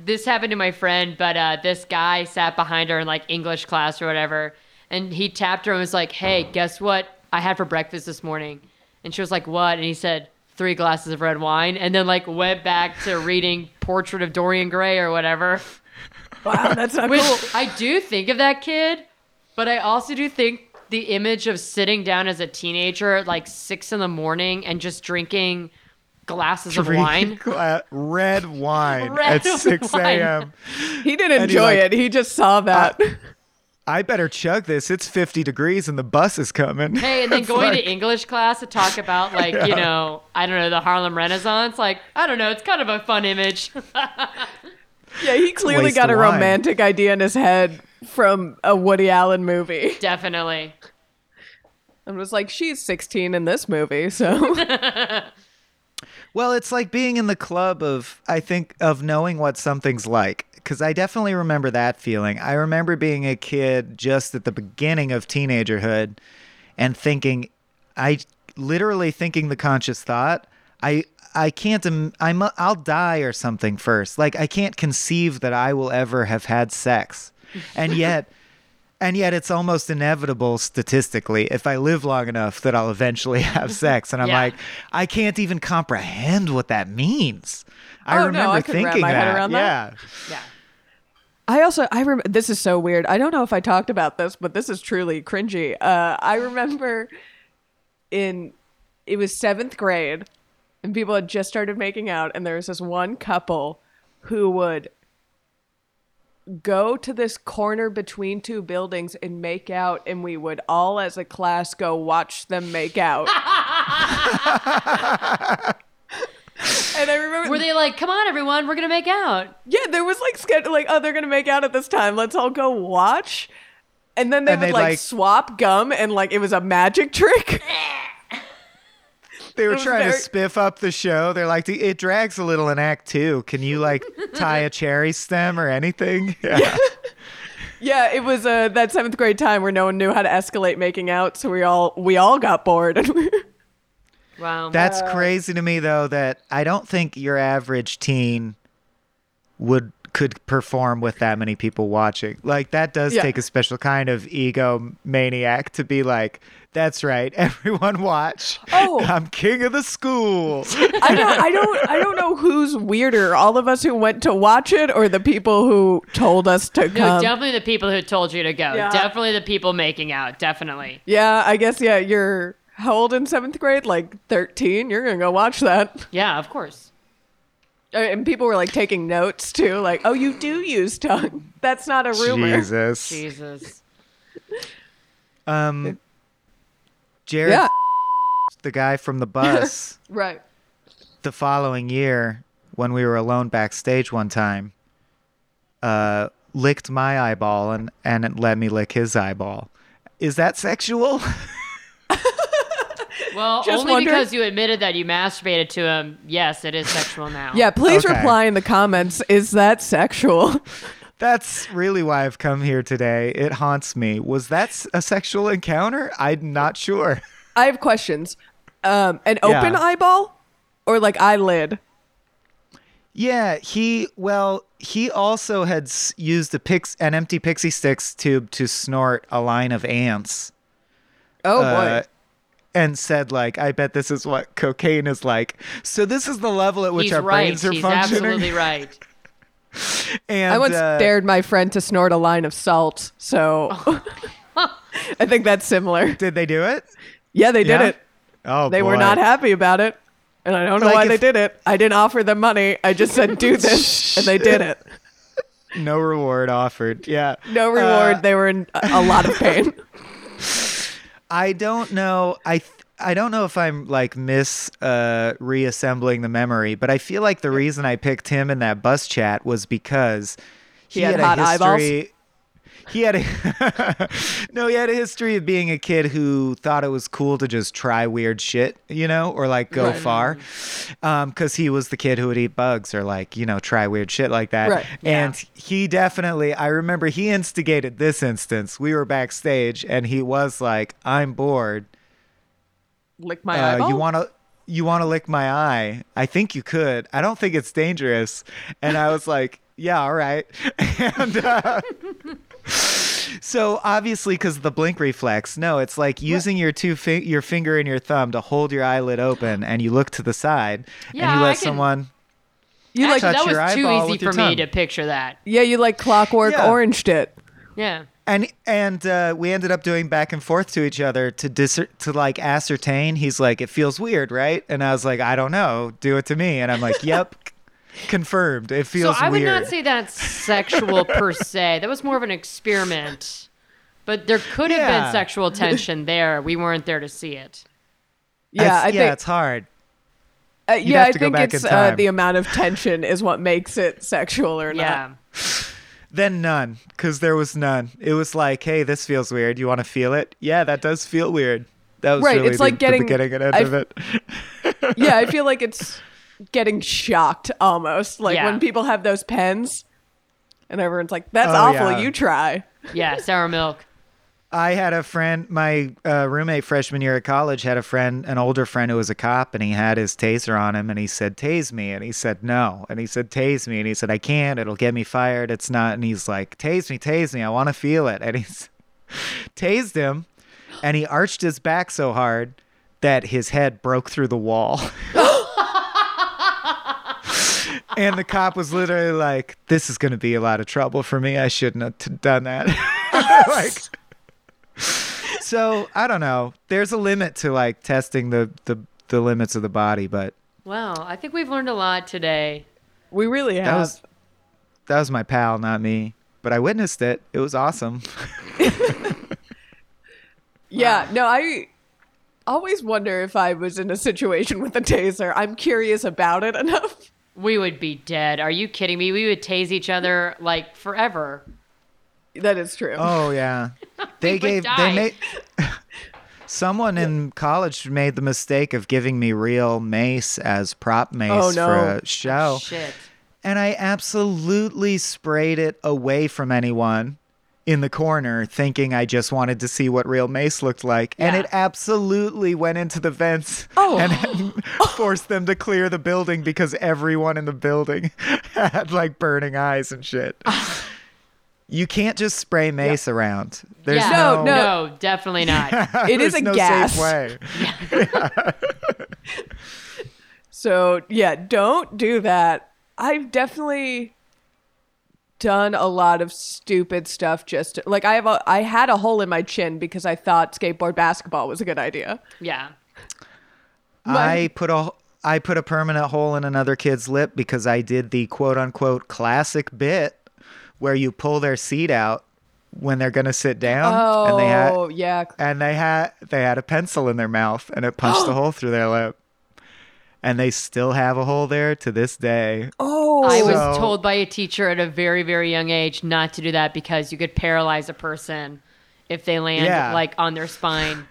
This happened to my friend, but uh, this guy sat behind her in like English class or whatever. And he tapped her and was like, hey, guess what I had for breakfast this morning? And she was like, what? And he said, three glasses of red wine. And then like went back to reading Portrait of Dorian Gray or whatever. wow, that's not Which cool. I do think of that kid, but I also do think the image of sitting down as a teenager at like six in the morning and just drinking glasses of wine. gla- red wine Red at 6 a.m. He didn't And you're enjoy like, it. He just saw that. I better chug this. It's 50 degrees and the bus is coming. Hey, and then going like- to English class to talk about like, you know, I don't know, the Harlem Renaissance. Like, I don't know, it's kind of a fun image. yeah, he clearly got a of wine. romantic idea in his head from a Woody Allen movie. Definitely. And was like, she's 16 in this movie, so Well, it's like being in the club of, I think, of knowing what something's like. Because I definitely remember that feeling. I remember being a kid just at the beginning of teenagerhood and thinking, I literally thinking the conscious thought, I. I can't. im-. I'll die or something first. Like I can't conceive that I will ever have had sex, and yet, and yet it's almost inevitable statistically if I live long enough that I'll eventually have sex. And I'm Yeah. like, I can't even comprehend what that means. I Oh, no, remember I couldn't wrap thinking my that. head around that. yeah. Yeah. I also I remember this is so weird. I don't know if I talked about this, but this is truly cringy. Uh, I remember in it was seventh grade, and people had just started making out, and there was this one couple who would go to this corner between two buildings and make out, and we would all as a class go watch them make out. and I remember Were they like, come on, everyone, we're going to make out? yeah, there was like schedule like, oh, they're gonna make out at this time. Let's all go watch. And then they And would like, like- swap gum and like it was a magic trick. They were trying very- to spiff up the show. They're like, it drags a little in Act Two. Can you like tie a cherry stem or anything? Yeah. Yeah, it was uh, that seventh grade time where no one knew how to escalate making out, so we all we all got bored. Wow. That's crazy to me though that I don't think your average teen would could perform with that many people watching. Like that does Yeah. take a special kind of ego maniac to be like, that's right, everyone watch. Oh. I'm king of the school. I don't I don't I don't know who's weirder, all of us who went to watch it or the people who told us to no, come. definitely the people who told you to go. Yeah. Definitely the people making out. Definitely. yeah, I guess yeah, you're how old in seventh grade? Like thirteen. You're gonna go watch that. Yeah, of course. Uh, And people were like taking notes too, like, oh, you do use tongue. That's not a rumor. Jesus. Jesus. Um Jared Yeah. the guy from the bus Right. the following year when we were alone backstage one time uh licked my eyeball and and it let me lick his eyeball is that sexual Well, Just only wondering- because you admitted that you masturbated to him. Yes, it is sexual now. Yeah, please Okay. reply in the comments. Is that sexual? that's really why i've come here today it haunts me was that s- a sexual encounter i'm not sure I have questions. Um, an open Yeah. eyeball or like eyelid? yeah he well he also had s- used a pix an empty Pixy Stix tube to snort a line of ants Oh uh, boy. And said like, "I bet this is what cocaine is like." So this is the level at which He's our right. brains are He's functioning. absolutely right. And I once uh, dared my friend to snort a line of salt, so I think that's similar. Did they do it? Yeah, they did Yeah? it. Oh, They were not happy about it. And I don't know Like why if- they did it. I didn't offer them money. I just said, do this. and they did it. No reward offered. Yeah. No reward. Uh, they were in a a lot of pain. I don't know. I th- I don't know if I'm like miss uh, reassembling the memory, but I feel like the reason I picked him in that bus chat was because he, He had a hot eyeballs? He had a no. He had a history of being a kid who thought it was cool to just try weird shit, you know, or like go Right. far, because he was the kid who would eat bugs or like you know try weird shit like that. Right. And he definitely, I remember he instigated this instance. We were backstage, and he was like, "I'm bored. Lick my Uh, eyeball. you want to?" You want to lick my eye? I think you could. I don't think it's dangerous. And I was like, yeah, all right. And uh, so obviously, because the blink reflex, no, it's like using your two fi- your finger and your thumb to hold your eyelid open, and you look to the side, and Yeah, you let I can- someone. you like, Actually, touch that your was too easy for your me to picture that. yeah, you like clockwork Yeah. oranged it. Yeah. And and uh, we ended up doing back and forth to each other to dis- to like ascertain. He's like, "It feels weird, right?" And I was like, "I don't know. Do it to me." And I'm like, "Yep, c- confirmed. It feels so I would weird." not say that's sexual per se. That was more of an experiment. But there could have Yeah. been sexual tension there. We weren't there to see it. Yeah, It's- I yeah, think. it's hard. Uh, yeah, I think it's uh, the amount of tension is what makes it sexual or Yeah. not. Then none, because there was none. It was like, "Hey, this feels weird. You want to feel it? Yeah, that does feel weird." That was Right, really it's the, like getting- the beginning and end I've- of it. yeah, I feel like it's getting shocked almost. Like Yeah. when people have those pens and everyone's like, that's Oh, awful. yeah. You try. Yeah, sour milk. I had a friend, my uh, roommate freshman year at college had a friend, an older friend who was a cop, and he had his taser on him, and he said, "Tase me," and he said, "No," and he said, "Tase me," and he said, "I can't. It'll get me fired. It's not." And he's like, "Tase me, tase me. I want to feel it." And he's tased him, and he arched his back so hard that his head broke through the wall. and the cop was literally like, "This is going to be a lot of trouble for me. I shouldn't have t- done that." like so I don't know. There's a limit to like testing the the, the limits of the body, but Wow, I think we've learned a lot today. We really have. that was that was my pal, not me. But I witnessed it. It was awesome. yeah, no, I always wonder if I was in a situation with a taser. I'm curious about it enough. We would be dead. Are you kidding me? We would tase each other like forever. That is true. Oh yeah. They gave they made someone in college made the mistake of giving me real mace as prop oh, mace Oh, no. for a show. Shit. and I absolutely sprayed it away from anyone. In the corner thinking I just wanted to see what real mace looked like. And it absolutely went into the vents Oh. and forced them to clear the building because everyone in the building had like burning eyes and shit. Ah. you can't just spray mace around. There's yeah, No, no, no. no, definitely not. It is a no gas. safe way. So yeah, don't do that. I've definitely done a lot of stupid stuff just to, like I have a I had a hole in my chin because I thought skateboard basketball was a good idea. yeah. I put a I put a permanent hole in another kid's lip because I did the quote unquote classic bit where you pull their seat out when they're gonna sit down Oh, and they had oh, yeah. and they had they had a pencil in their mouth and it punched a hole through their lip. And they still have a hole there to this day. Oh, I was So- told by a teacher at a very, very young age not to do that because you could paralyze a person if they land Yeah. like on their spine.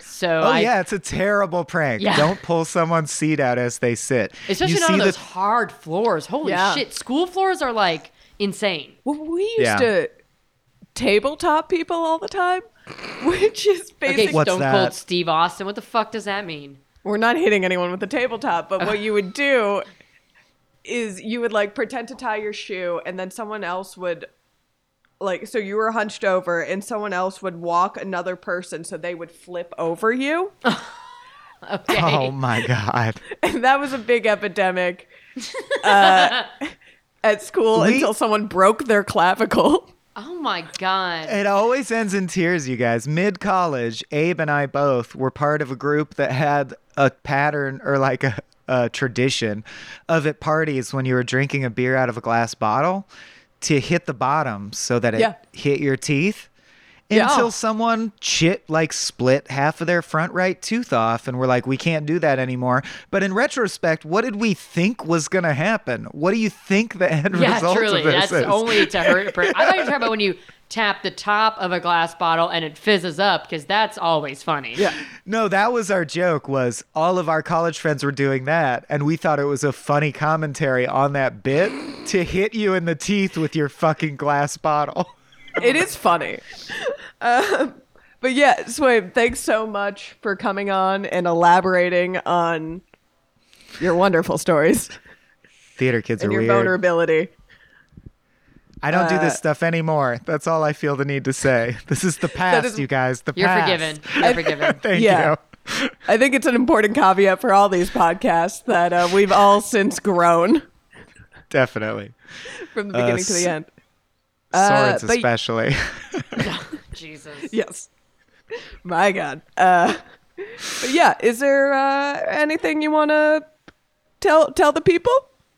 So Oh I, yeah, it's a terrible prank. Yeah. Don't pull someone's seat out as they sit. especially you not see on the those hard floors. Holy Yeah. shit! School floors are like insane. Well, we used Yeah. to tabletop people all the time, which is Okay, basically What's Stone that? Cold Steve Austin. What the fuck does that mean? We're not hitting anyone with the tabletop, but what you would do is you would like pretend to tie your shoe and then someone else would like so you were hunched over and someone else would walk another person so they would flip over you. Okay. Oh my god. And that was a big epidemic uh, at school We- until someone broke their clavicle. Oh my god. It always ends in tears, you guys. Mid college, Abe and I both were part of a group that had a pattern or like a, a tradition of at parties when you were drinking a beer out of a glass bottle to hit the bottom so that it Yeah. hit your teeth. Yeah. Until someone chit like split half of their front right tooth off, and we're like, we can't do that anymore. But in retrospect, what did we think was gonna happen? What do you think the end Yeah, result truly. of this That's is? only to hurt a person. I thought you were talking about when you tap the top of a glass bottle and it fizzes up because that's always funny. Yeah. No, that was our joke. Was all of our college friends were doing that, and we thought it was a funny commentary on that bit to hit you in the teeth with your fucking glass bottle. it is funny. Um, but yeah, Swaim, thanks so much for coming on and elaborating on your wonderful stories Theater kids and are your weird. vulnerability. I don't do uh, this stuff anymore. That's all I feel the need to say. This is the past, is- you guys. The You're past. forgiven. You're forgiven. Thank Yeah. you. I think it's an important caveat for all these podcasts that uh, we've all since grown Definitely. from the beginning to the end. Uh, Swords, but- especially. Jesus. Yes. My God. Uh, but yeah, is there uh, anything you want to tell tell the people?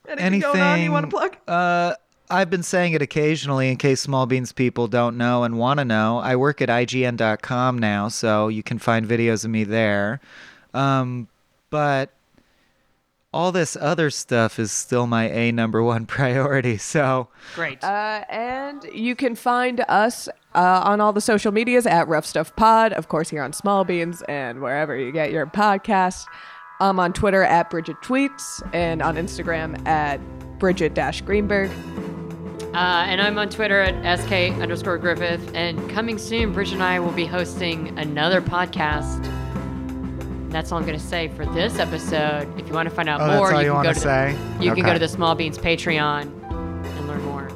Anything, Anything going on you want to plug? Uh, I've been saying it occasionally in case Small Beans people don't know and want to know. I work at IGN.com now, so you can find videos of me there. Um, but all this other stuff is still my A number one priority. So Great. Uh, and you can find us uh, on all the social medias at Rough Stuff Pod, of course, here on Small Beans and wherever you get your podcast. I'm on Twitter at Bridget Tweets and on Instagram at Bridget Greenberg. Uh, and I'm on Twitter at sk underscore Griffith. And coming soon, Bridget and I will be hosting another podcast. That's all I'm going to say for this episode. If you want to find out Oh, more, you, you can go wanna to say? The, you can go to the Small Beans Patreon and learn more.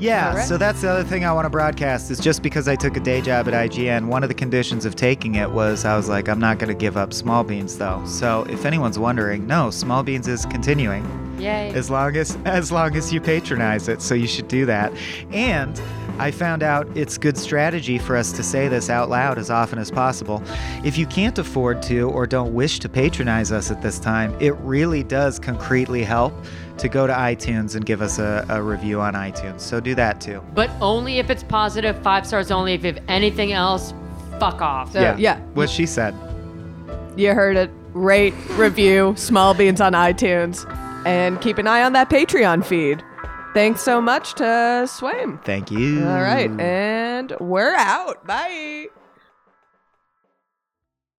Yeah, All right. so that's the other thing I want to broadcast is just because I took a day job at IGN, one of the conditions of taking it was I was like, I'm not going to give up Small Beans though. So if anyone's wondering, no, Small Beans is continuing Yay. as long as as long as you patronize it. So you should do that. And I found out it's good strategy for us to say this out loud as often as possible. If you can't afford to or don't wish to patronize us at this time, it really does concretely help to go to iTunes and give us a, a review on iTunes. So do that too. but only if it's positive, five stars only. If you have anything else, fuck off. So, yeah. What she said. You heard it. Rate, review, Small Beans on iTunes, and keep an eye on that Patreon feed. Thanks so much to Swaim. Thank you. All right, and we're out. Bye.